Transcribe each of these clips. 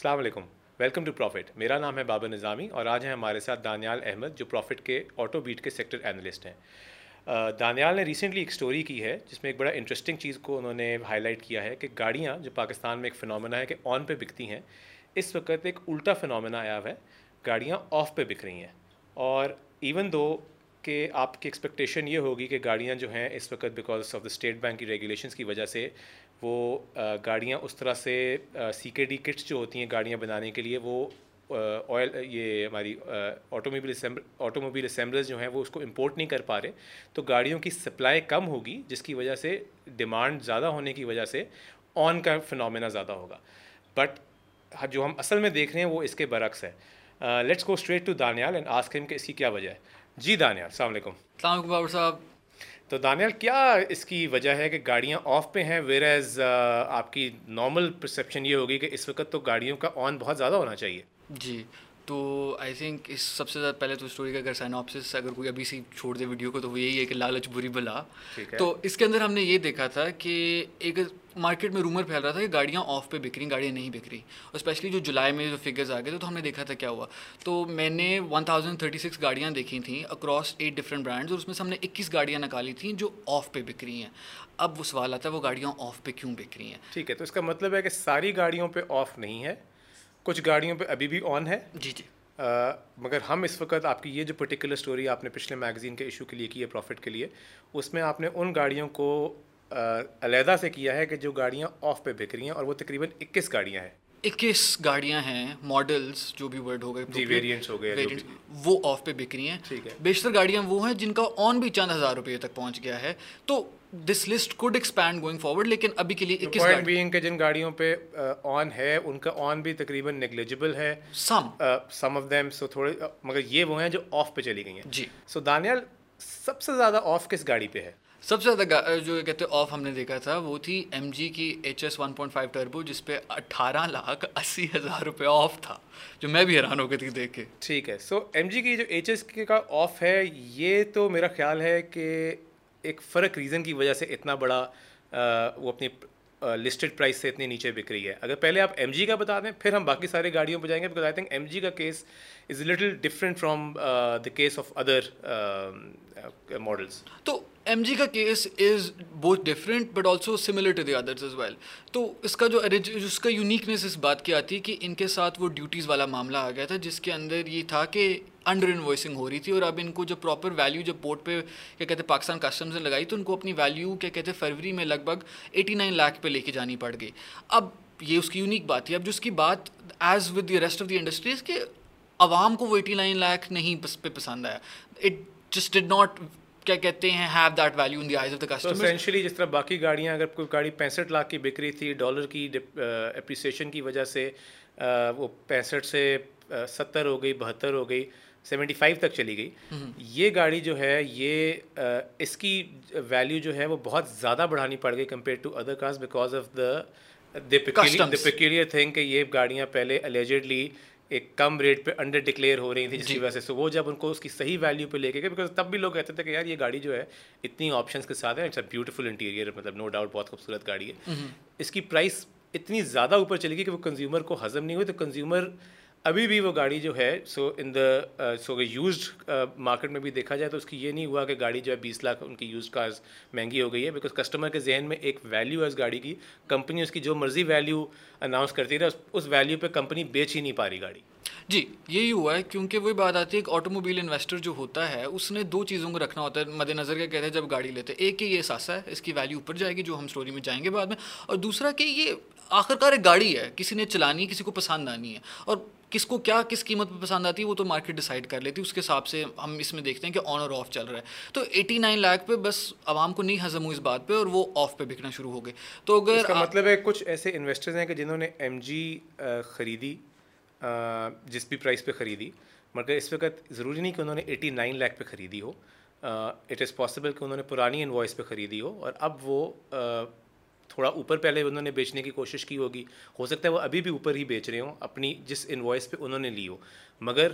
السلام علیکم welcome to Profit میرا نام ہے بابر نظامی اور آج ہیں ہمارے ساتھ دانیال احمد جو پروفٹ کے آٹو بیٹ کے سیکٹر اینالسٹ ہیں دانیال نے ریسنٹلی ایک سٹوری کی ہے جس میں ایک بڑا انٹرسٹنگ چیز کو انہوں نے ہائی لائٹ کیا ہے کہ گاڑیاں جو پاکستان میں ایک فنومنا ہے کہ آن پہ بکتی ہیں اس وقت ایک الٹا فنومنا آیا ہوا ہے گاڑیاں آف پہ بک رہی ہیں اور ایون دو کہ آپ کی ایکسپیکٹیشن یہ ہوگی کہ گاڑیاں جو ہیں اس وقت because of the State Bank کی ریگولیشنس کی وجہ سے وہ گاڑیاں اس طرح سے سی کے ڈی کٹس جو ہوتی ہیں گاڑیاں بنانے کے لیے وہ آئل یہ ہماری automobile automobile assemblers جو ہیں وہ اس کو امپورٹ نہیں کر پا رہے تو گاڑیوں کی سپلائی کم ہوگی جس کی وجہ سے ڈیمانڈ زیادہ ہونے کی وجہ سے آن کا فنومنا زیادہ ہوگا بٹ جو ہم اصل میں دیکھ رہے ہیں وہ اس کے برعکس ہے let's go straight to Danial and آسکریم کہ اس کی کیا وجہ ہے جی دانیال السلام علیکم السلام علیکم بابر صاحب تو دانیال کیا اس کی وجہ ہے کہ گاڑیاں آف پہ ہیں ویئر ایز آپ کی نارمل پرسیپشن یہ ہوگی کہ اس وقت تو گاڑیوں کا آن بہت زیادہ ہونا چاہیے جی تو آئی تھنک اس سب سے زیادہ پہلے تو اسٹوری کا اگر سائن آپسس اگر کوئی ابھی سی چھوڑ دے ویڈیو کو تو وہ یہی ہے کہ لالچ بری بلا تو اس کے اندر ہم نے یہ دیکھا تھا کہ ایک مارکیٹ میں رومر پھیل رہا تھا کہ گاڑیاں آف پہ بک رہی گاڑیاں نہیں بک رہی اور اسپیشلی جو جولائی میں جو فگرز آ گئے تھے تو ہم نے دیکھا تھا کیا ہوا تو میں نے ون تھاؤزنڈ تھرٹی سکس گاڑیاں دیکھی تھیں اکراس ایٹ ڈفرنٹ برانڈز اور اس میں سے ہم نے اکیس گاڑیاں نکالی تھیں جو آف پہ بک رہی ہیں اب وہ سوال آتا ہے وہ گاڑیاں آف پہ کیوں بک رہی ہیں ٹھیک ہے تو اس کا مطلب ہے کہ ساری گاڑیوں پہ آف نہیں ہے کچھ گاڑیوں پہ ابھی بھی آن ہے جی جی مگر ہم اس وقت آپ کی یہ جو پرٹیکولر اسٹوری آپ نے پچھلے میگزین کے ایشو کے لیے کی ہے پروفٹ کے لیے اس میں آپ نے ان گاڑیوں کو علیحدہ سے کیا ہے کہ جو گاڑیاں آف پہ بک رہی ہیں اور وہ تقریباً اکیس گاڑیاں ہیں اکیس گاڑیاں ہیں ماڈلس جو بھی ورڈ ہو ہو گئے جی، گئے ویریئنٹس وہ آف پہ بک رہی ہیں ٹھیک ہے بیشتر گاڑیاں وہ ہیں جن کا آن بھی چند ہزار روپے تک پہنچ گیا ہے تو this list could expand going forward لیکن ابھی کے لیے اکیس پوائنٹ بینگ کہ جن گاڑیوں پہ آن uh, ہے ان کا آن بھی تقریباً نیگلیجبل ہے سم سم آف دیم سو تھوڑے uh, مگر یہ وہ ہیں جو آف پہ چلی گئی ہیں جی سو دانیال سب سے زیادہ آف کس گاڑی پہ ہے سب سے زیادہ uh, جو کہتے آف ہم نے دیکھا تھا وہ تھی ایم جی کی HS one point five turbo جس پہ اٹھارہ لاکھ اسی ہزار روپے آف تھا جو میں بھی حیران ہو گئی تھی دیکھ کے ٹھیک ہے سو ایم جی کی جو ایچ ایس کا آف ہے یہ تو میرا خیال ہے کہ ایک فرق ریزن کی وجہ سے اتنا بڑا وہ اپنی لسٹڈ پرائز سے اتنے نیچے بک رہی ہے اگر پہلے آپ ایم جی کا بتا دیں پھر ہم باقی سارے گاڑیوں پہ جائیں گے آئی تھنک ایم جی کا case is little different from the case of other models تو ایم جی کا کیس از بہت different but also similar to the others as well تو اس کا جو اس کا یونیکنیس اس بات کی آتی ہے کہ ان کے ساتھ وہ ڈیوٹیز والا معاملہ آ گیا تھا جس کے اندر یہ تھا کہ انڈر انوائسنگ ہو رہی تھی اور اب ان کو جو پراپر ویلیو جب پورٹ پہ کیا کہتے ہیں پاکستان کسٹمز نے لگائی تو ان کو اپنی ویلیو کیا کہتے ہیں فروری میں لگ بھگ ایٹی نائن لاکھ پہ لے کے جانی پڑ گئی اب یہ اس کی یونیک بات تھی اب جو اس کی بات is with the rest of the industries کہ عوام کو وہ ایٹی نائن لاکھ نہیں پہ پسند آیا اٹ جسٹ ڈڈ ناٹ کیا کہتے ہیں have that value in the eyes of the customers جس طرح باقی گاڑیاں اگر کوئی گاڑی پینسٹھ لاکھ کی بک رہی تھی ڈالر کی اپریسیشن کی وجہ سے وہ پینسٹھ سے ستر ہو گئی بہتر ہو گئی سیونٹی فائیو تک چلی گئی یہ گاڑی جو ہے یہ اس کی ویلیو جو ہے وہ بہت زیادہ بڑھانی پڑ گئی compare to other cars because of the the peculiar thing کہ یہ گاڑیاں پہلے الیجڈلی ایک کم ریٹ پہ انڈر ڈکلیئر ہو رہی تھیں جس جی۔ کی وجہ سے وہ جب ان کو اس کی صحیح ویلیو پہ لے کے گئے بیکاز تب بھی لوگ کہتے تھے کہ یار یہ گاڑی جو ہے اتنی آپشنس کے ساتھ ہے اٹس اے بیوٹیفل انٹیریئر مطلب نو ڈاؤٹ بہت خوبصورت گاڑی ہے اس کی پرائس اتنی زیادہ اوپر چلی گئی کہ وہ کنزیومر کو ہضم نہیں ہوئی تو کنزیومر ابھی بھی وہ گاڑی جو ہے so in the so used market میں بھی دیکھا جائے تو اس کی یہ نہیں ہوا کہ گاڑی جو ہے بیس لاکھ ان کی یوز کارز مہنگی ہو گئی ہے بیکاز کسٹمر کے ذہن میں ایک ویلیو ہے اس گاڑی کی کمپنی اس کی جو مرضی ویلیو اناؤنس کرتی رہے اس ویلیو پہ کمپنی بیچ ہی نہیں پا رہی گاڑی جی یہی ہوا ہے کیونکہ وہی بات آتی ہے ایک آٹو موبائل انویسٹر جو ہوتا ہے اس نے دو چیزوں کو رکھنا ہوتا ہے مد نظر کیا کہتے ہیں جب گاڑی لیتے ایک کہ یہ ساسا ہے اس کی ویلیو اوپر جائے گی جو ہم اسٹوری میں جائیں گے بعد میں اور دوسرا کہ یہ آخرکار ایک گاڑی ہے کسی نے چلانی ہے کسی کو پسند آنی ہے اور کس کو کیا کس قیمت پہ پسند آتی ہے وہ تو مارکیٹ ڈیسائیڈ کر لیتی اس کے حساب سے ہم اس میں دیکھتے ہیں کہ آن اور آف چل رہا ہے تو ایٹی نائن لاکھ پہ بس عوام کو نہیں ہضم ہوئی اس بات پہ اور وہ آف پہ بکنا شروع ہو گئے تو اگر اس کا مطلب ہے کچھ ایسے انویسٹرز ہیں کہ جنہوں نے ایم جی خریدی جس بھی پرائز پہ خریدی مگر اس وقت ضروری نہیں کہ انہوں نے ایٹی نائن لاکھ پہ خریدی ہو اٹ از پاسبل کہ انہوں نے پرانی انوائس پہ خریدی ہو اور اب وہ تھوڑا اوپر پہلے انہوں نے بیچنے کی کوشش کی ہوگی ہو سکتا ہے وہ ابھی بھی اوپر ہی بیچ رہے ہوں اپنی جس انوائس پہ انہوں نے لی ہو مگر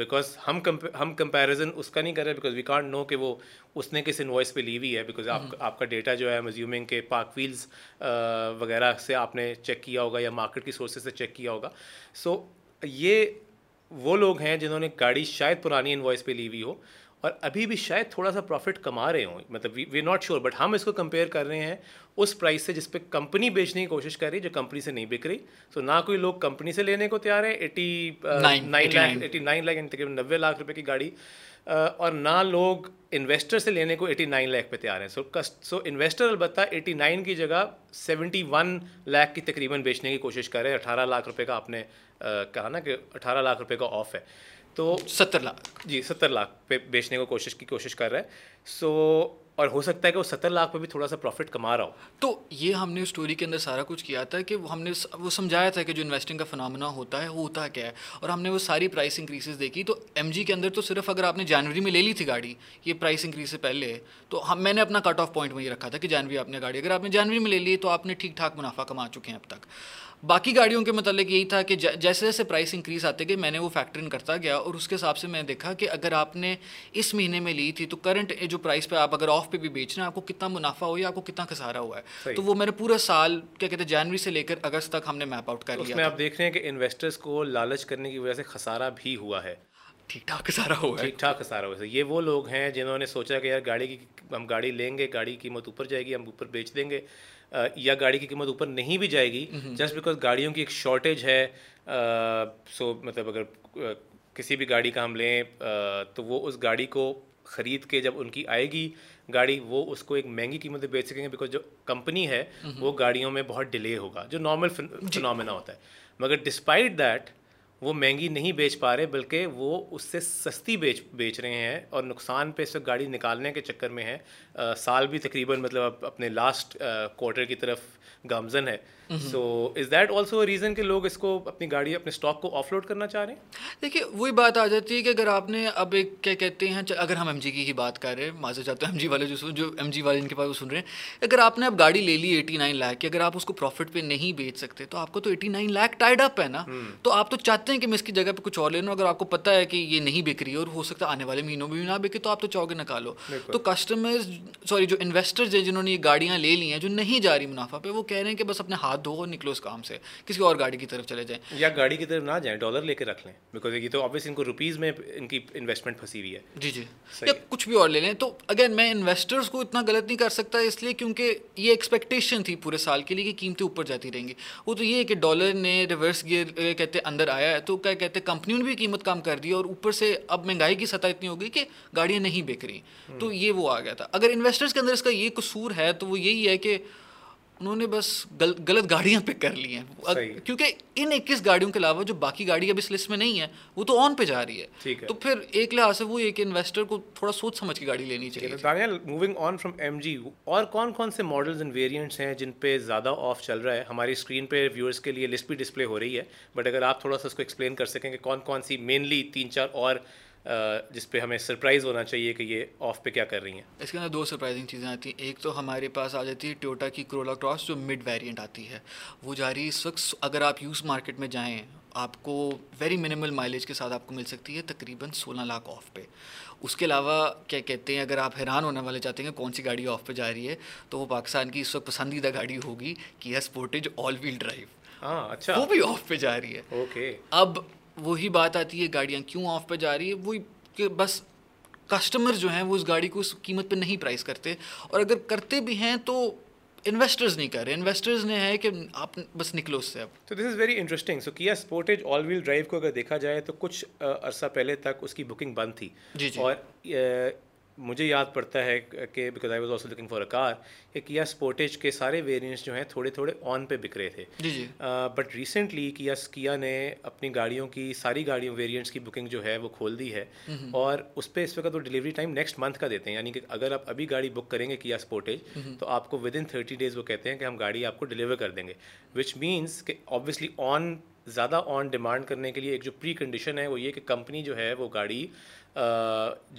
بیکاز ہم ہم کمپیریزن اس کا نہیں کر رہے بیکاز وی کانٹ نو کہ وہ اس نے کس انوائس پہ لی ہوئی ہے بیکاز آپ آپ کا ڈیٹا جو ہے مزیومنگ کے پاک ویلز وغیرہ سے آپ نے چیک کیا ہوگا یا مارکیٹ کی سورسز سے چیک کیا ہوگا سو یہ وہ لوگ ہیں جنہوں نے گاڑی شاید پرانی انوائس پہ لی ہوئی ہو اور ابھی بھی شاید تھوڑا سا پروفٹ کما رہے ہوں مطلب وی ناٹ شیور بٹ ہم اس کو کمپیئر کر رہے ہیں اس پرائز سے جس پہ کمپنی بیچنے کی کوشش کر رہی ہے جو کمپنی سے نہیں بک رہی سو نہ کوئی لوگ کمپنی سے لینے کو تیار ہیں eighty nine lakh eighty nine lakh یعنی تقریباً نوے لاکھ روپے کی گاڑی اور نہ لوگ انویسٹر سے لینے کو ایٹی نائن لاکھ پہ تیار ہیں سو سو انویسٹر البتہ ایٹی نائن کی جگہ سیونٹی ون لاکھ کی تقریباً بیچنے کی کوشش کر رہے ہیں اٹھارہ لاکھ روپئے کا آپ نے کہا نا کہ اٹھارہ لاکھ روپئے کا آف ہے تو ستر لاکھ جی ستر لاکھ پہ بیچنے کو کوشش کی کوشش کر رہا ہے سو اور ہو سکتا ہے کہ وہ ستر لاکھ پہ بھی تھوڑا سا پروفٹ کما رہا ہو تو یہ ہم نے اسٹوری کے اندر سارا کچھ کیا تھا کہ وہ ہم نے وہ سمجھایا تھا کہ جو انویسٹنگ کا فنامنا ہوتا ہے وہ ہوتا ہے کیا ہے اور ہم نے وہ ساری پرائس انکریزز دیکھی تو ایم جی کے اندر تو صرف اگر آپ نے جنوری میں لے لی تھی گاڑی یہ پرائس انکریز سے پہلے تو ہم میں نے اپنا کٹ آف پوائنٹ میں یہ رکھا تھا کہ جنوری آپ نے گاڑی اگر آپ نے جنوری میں لے لی تو آپ نے ٹھیک ٹھاک منافع کما چکے ہیں اب تک باقی گاڑیوں کے متعلق یہی تھا کہ جیسے جیسے پرائس انکریز آتے گئے میں نے وہ فیکٹرین کرتا گیا اور اس کے حساب سے میں نے دیکھا کہ اگر آپ نے اس مہینے میں لی تھی تو کرنٹ جو پرائس پہ آپ اگر آف پہ بھی بیچ رہے ہیں آپ کو کتنا منافع ہو یا آپ کو کتنا خسارہ ہوا ہے تو وہ میں نے پورا سال کیا کہتے ہیں جنوری سے لے کر اگست تک ہم نے میپ آؤٹ کر لیا اس میں آپ دیکھ رہے ہیں کہ انویسٹرس کو لالچ کرنے کی وجہ سے خسارہ بھی ہوا ہے ٹھیک ٹھاک خسارہ ہوا ہے ٹھیک ٹھاک ہوا ہوئے یہ وہ لوگ ہیں جنہوں نے سوچا کہ یار گاڑی کی ہم گاڑی لیں گے گاڑی کی قیمت اوپر جائے گی ہم اوپر بیچ دیں گے یا گاڑی کی قیمت اوپر نہیں بھی جائے گی جسٹ بیکاز گاڑیوں کی ایک شارٹیج ہے سو مطلب اگر کسی بھی گاڑی کا ہم لیں تو وہ اس گاڑی کو خرید کے جب ان کی آئے گی گاڑی وہ اس کو ایک مہنگی قیمت بیچ سکیں گے بیکاز جو کمپنی ہے وہ گاڑیوں میں بہت ڈیلے ہوگا جو نارمل فنامنا جی۔ ہوتا ہے مگر ڈسپائٹ دیٹ وہ مہنگی نہیں بیچ پا رہے بلکہ وہ اس سے سستی بیچ بیچ رہے ہیں اور نقصان پہ اس وقت گاڑی نکالنے کے چکر میں ہیں سال بھی تقریباً مطلب اپنے لاسٹ کوارٹر کی طرف گامزن ہے so is that also reason کہ لوگ اس کو اپنی گاڑی اپنے اسٹاک کو آف لوڈ کرنا چاہ رہے ہیں دیکھیے وہی بات آ جاتی ہے کہ اگر آپ نے اب ایک کیا کہتے ہیں اگر ہم ایم جی کی ہی بات کر رہے ہیں ماضا چاہتا ہوں ایم جی والے جو جو ایم جی والے ان کے پاس وہ سن رہے ہیں اگر آپ نے اب گاڑی لے لی ایٹی نائن لاکھ کی اگر آپ اس کو پروفٹ پہ نہیں بیچ سکتے تو آپ کو تو eighty nine lakh tied up ہے نا hmm. تو آپ تو چاہتے ہیں کہ میں اس کی جگہ پہ کچھ اور لے لوں اگر آپ کو پتا ہے کہ یہ نہیں بک رہی ہے اور ہو سکتا ہے آنے والے مہینوں میں بھی نہ بکے تو آپ تو چاہو گے نکالو تو کسٹمرز سوری جو انویسٹرز ہیں جنہوں نے یہ گاڑیاں لے لی ہیں جو نہیں جا رہی منافع پہ وہ کہہ رہے ہیں کہ بس اپنے ہاتھ ہاتھ دھو نکلو اس کام سے کسی اور گاڑی کی طرف چلے جائیں یا گاڑی کی طرف نہ جائیں ڈالر لے کے رکھ لیں بیکاز یہ تو آبویس ان کو روپیز میں ان کی انویسٹمنٹ پھنسی ہوئی ہے جی جی یا کچھ بھی اور لے لیں تو اگین میں انویسٹرس کو اتنا غلط نہیں کر سکتا اس لیے کیونکہ یہ ایکسپیکٹیشن تھی پورے سال کے لیے کہ قیمتیں اوپر جاتی رہیں گی وہ تو یہ ہے کہ ڈالر نے ریورس گیئر کہتے اندر آیا ہے تو کیا کہتے کمپنیوں نے بھی قیمت کم کر دی اور اوپر سے اب مہنگائی کی سطح اتنی ہو گئی کہ گاڑیاں نہیں بک رہی تو یہ وہ آ گیا تھا اگر انویسٹرس کے اندر اس کا یہ قصور ہے تو وہ یہی ہے کہ انہوں نے بس غلط گاڑیاں پک کر لی ہیں کیونکہ ان اکیس گاڑیوں کے علاوہ جو باقی گاڑی اب اس لسٹ میں نہیں ہے وہ تو آن پہ جا رہی ہے تو پھر ایک لحاظ سے وہ ایک انویسٹر کو تھوڑا سوچ سمجھ کے گاڑی لینی چاہیے moving on from M G اور کون کون سے ماڈلز اینڈ ویریئنٹس ہیں جن پہ زیادہ آف چل رہا ہے ہماری اسکرین پہ ویورس کے لیے لسٹ بھی ڈسپلے ہو رہی ہے بٹ اگر آپ تھوڑا سا اس کو ایکسپلین کر سکیں کہ کون کون سی مینلی تین چار اور جس پہ ہمیں سرپرائز ہونا چاہیے کہ یہ آف پہ کیا کر رہی ہیں اس کے اندر دو سرپرائزنگ چیزیں آتی ہیں ایک تو ہمارے پاس آ جاتی ہے ٹیوٹا کی کرولا کراس جو مڈ ویریئنٹ آتی ہے وہ جا رہی ہے اس وقت اگر آپ یوز مارکیٹ میں جائیں آپ کو ویری منیمل مائلیج کے ساتھ آپ کو مل سکتی ہے تقریباً سولہ لاکھ آف پہ اس کے علاوہ کیا کہتے ہیں اگر آپ حیران ہونے والے چاہتے ہیں کون سی گاڑی آف پہ جا رہی ہے تو وہ پاکستان کی اس وقت پسندیدہ گاڑی ہوگی کہ ہاں، اچھا۔ وہ بھی آف پہ جا رہی ہے اوکے اب وہی بات آتی ہے گاڑیاں کیوں آف پہ جا رہی ہے وہی کہ بس کسٹمر جو ہیں وہ اس گاڑی کو اس قیمت پہ نہیں پرائز کرتے اور اگر کرتے بھی ہیں تو انویسٹرز نہیں کر رہے انویسٹرز نے ہے کہ آپ بس نکلو اس سے اب تو this is very interesting so Kia Sportage all well drive کو اگر دیکھا جائے تو کچھ عرصہ پہلے تک اس کی بکنگ بند تھی جی جی اور مجھے یاد پڑتا ہے کہ because I was also looking for a car کہ کیا اسپورٹیج کے سارے ویریئنٹس جو ہیں تھوڑے تھوڑے آن پہ بک رہے تھے بٹ ریسنٹلی کیا کیا نے اپنی گاڑیوں کی ساری گاڑیوں ویریئنٹس کی بکنگ جو ہے وہ کھول دی ہے اور اس پہ اس وقت وہ ڈلیوری ٹائم نیکسٹ منتھ کا دیتے ہیں یعنی کہ اگر آپ ابھی گاڑی بک کریں گے کیا اسپورٹیج تو آپ کو ود ان تھرٹی ڈیز وہ کہتے ہیں کہ ہم گاڑی آپ کو ڈلیور کر دیں گے وچ مینس کہ آبویسلی آن زیادہ آن ڈیمانڈ کرنے کے لیے ایک جو پری کنڈیشن ہے وہ یہ کہ کمپنی جو ہے وہ گاڑی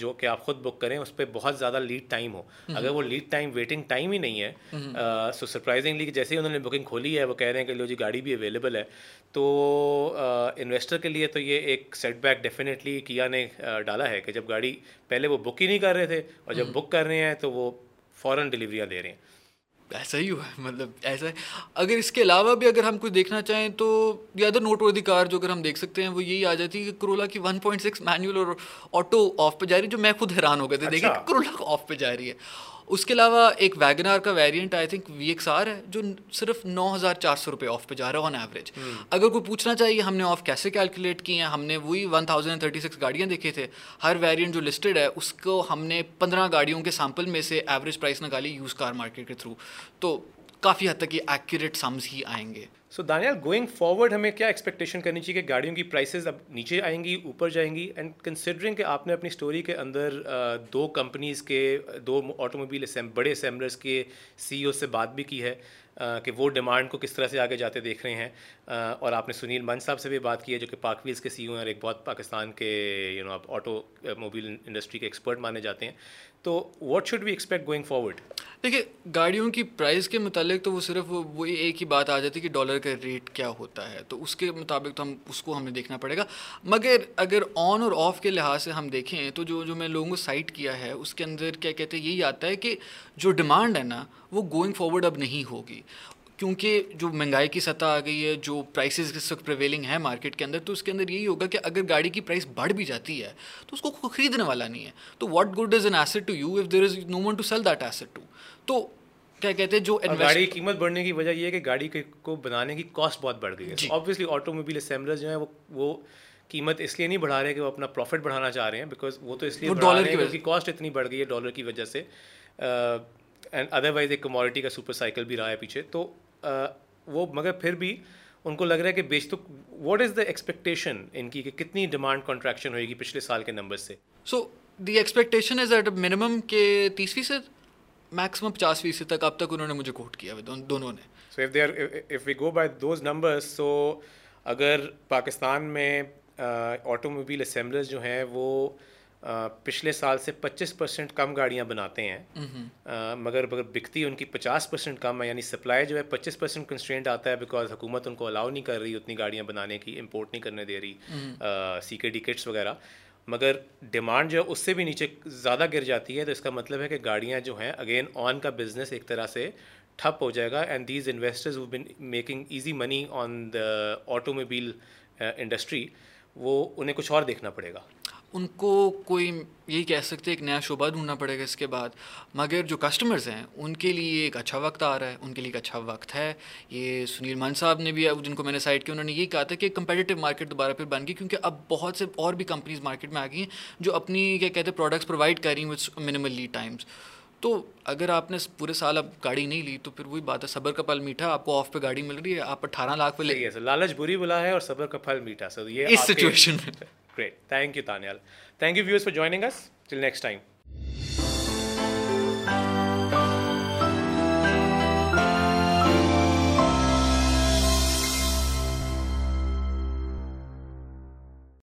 جو کہ آپ خود بک کریں اس پہ بہت زیادہ لیڈ ٹائم ہو اگر وہ لیڈ ٹائم ویٹنگ ٹائم ہی نہیں ہے سو سرپرائزنگلی کہ جیسے ہی انہوں نے بکنگ کھولی ہے وہ کہہ رہے ہیں کہ لو جی گاڑی بھی اویلیبل ہے تو انویسٹر کے لیے تو یہ ایک سیٹ بیک ڈیفینیٹلی کیا نے ڈالا ہے کہ جب گاڑی پہلے وہ بک ہی نہیں کر رہے تھے اور جب بک کر رہے ہیں تو وہ فوراً ڈلیوریاں دے رہے ہیں ایسا ہی ہوا ہے مطلب ایسا ہے اگر اس کے علاوہ بھی اگر ہم کچھ دیکھنا چاہیں تو نوٹ وردی کار جو اگر ہم دیکھ سکتے ہیں وہ یہی آ جاتی ہے کہ کرولا کی one point six manual auto off پہ جا رہی ہے جو میں خود حیران ہو گئے تھے دیکھیں کرولا اچھا۔ آف پہ جا رہی ہے اس کے علاوہ ایک ویگن آر کا variant I think V X R ہے جو صرف نو ہزار چار سو روپئے آف پہ جا رہا ہے آن ایوریج اگر کوئی پوچھنا چاہیے ہم نے آف کیسے کیلکولیٹ کی ہیں ہم نے وہی ون تھاؤزینڈ تھرٹی سکس گاڑیاں دیکھے تھے ہر ویریئنٹ جو لسٹڈ ہے اس کو ہم نے پندرہ گاڑیوں کے سیمپل میں سے ایوریج پرائس نکالی یوز کار مارکیٹ کے تھرو تو کافی حد تک یہ ایکوریٹ سمز ہی آئیں گے سو دانیال گوئنگ فارورڈ ہمیں کیا ایکسپیکٹیشن کرنی چاہیے کہ گاڑیوں کی پرائسز اب نیچے آئیں گی اوپر جائیں گی اینڈ کنسیڈرنگ کہ آپ نے اپنی اسٹوری کے اندر دو کمپنیز کے دو آٹو موبائل بڑے اسمبلرس کے سی او سے بات بھی کی ہے کہ وہ ڈیمانڈ کو کس طرح سے آگے جاتے دیکھ رہے ہیں اور آپ نے سنیل منچ صاحب سے بھی بات کی ہے جو کہ پاک ویلز کے سی او ہیں اور ایک بہت پاکستان کے یو نو آپ آٹو موبائل انڈسٹری کے ایکسپرٹ مانے جاتے ہیں تو what should be expect going forward دیکھیے گاڑیوں کی پرائز کے متعلق تو وہ صرف وہی ایک ہی بات آ جاتی ہے کہ ڈالر کا ریٹ کیا ہوتا ہے تو اس کے مطابق تو ہم اس کو ہمیں دیکھنا پڑے گا مگر اگر آن اور آف کے لحاظ سے ہم دیکھیں تو جو جو میں لوگوں کو سائٹ کیا ہے اس کے اندر کیا کہتے ہیں یہی آتا ہے کہ جو ڈیمانڈ ہے نا وہ گوئنگ فارورڈ اب نہیں ہوگی کیونکہ جو مہنگائی کی سطح آ گئی ہے جو پرائسز اس وقت پریویلنگ ہے مارکیٹ کے اندر تو اس کے اندر یہی ہوگا کہ اگر گاڑی کی پرائز بڑھ بھی جاتی ہے تو اس کو خریدنے والا نہیں ہے تو what good is an asset to you if there is no one to sell that asset to تو کیا کہتے ہیں جو گاڑی کی قیمت بڑھنے کی وجہ یہ ہے کہ گاڑی کو بنانے کی کاسٹ بہت بڑھ گئی ہے آبویسلی آٹو موبائل اسمبلر جو ہیں وہ وہ قیمت اس لیے نہیں بڑھا رہے کہ وہ اپنا پروفٹ بڑھانا چاہ رہے ہیں بیکاز وہ تو اس لیے ڈالر کی وجہ سے کاسٹ اتنی بڑھ گئی ہے ڈالر کی وجہ سے اینڈ ادر وائز ایک کموڈٹی کا سپر سائیکل بھی رہا ہے پیچھے تو وہ مگر پھر بھی ان کو لگ رہا ہے کہ تو واٹ از دا ایکسپیکٹیشن ان کی کہ کتنی ڈیمانڈ کانٹریکشن ہوئے گی پچھلے سال کے نمبر سے so the expectation is at minimum کہ تیس فیصد میکسمم پچاس فیصد تک اب تک انہوں نے مجھے کوٹ کیا دونوں نے so they are we go by those numbers so اگر پاکستان میں آٹو موبائل اسمبلرز جو ہیں وہ پچھلے سال سے پچیس پرسینٹ کم گاڑیاں بناتے ہیں مگر مگر بکتی ان کی پچاس پرسینٹ کم ہے یعنی سپلائی جو ہے پچیس پرسینٹ کنسٹرینٹ آتا ہے بیکاز حکومت ان کو الاؤ نہیں کر رہی اتنی گاڑیاں بنانے کی امپورٹ نہیں کرنے دے رہی سی کے ڈی کٹس وغیرہ مگر ڈیمانڈ جو ہے اس سے بھی نیچے زیادہ گر جاتی ہے تو اس کا مطلب ہے کہ گاڑیاں جو ہیں اگین آن کا بزنس ایک طرح سے ٹھپ ہو جائے گا and these investors who been making easy money on the automobile industry وہ انہیں کچھ اور دیکھنا پڑے گا ان کو کوئی یہی کہہ سکتے ایک نیا شعبہ ڈھونڈنا پڑے گا اس کے بعد مگر جو کسٹمرز ہیں ان کے لیے ایک اچھا وقت آ رہا ہے ان کے لیے ایک اچھا وقت ہے یہ سنیل مان صاحب نے بھی جن کو میں نے سائڈ کیا انہوں نے یہی کہا تھا کہ کمپیٹیو مارکیٹ دوبارہ پھر بن گئی کیونکہ اب بہت سے اور بھی کمپنیز مارکیٹ میں آ گئی ہیں جو اپنی کیا کہتے ہیں پروڈکٹس پرووائڈ کر رہی ہیں وتھ منیمل لی ٹائمس تو اگر آپ نے پورے سال اب گاڑی نہیں لی تو پھر وہی بات ہے صبر کا پھل میٹھا آپ کو آف پہ گاڑی مل رہی ہے آپ اٹھارہ لاکھ پہ لے گئے لالچ بری بلا ہے اور صبر کا پھل میٹھا سر یہ اس سچویشن میں Great. Thank you, Tanyal. Thank you, viewers, for joining us. Till next time.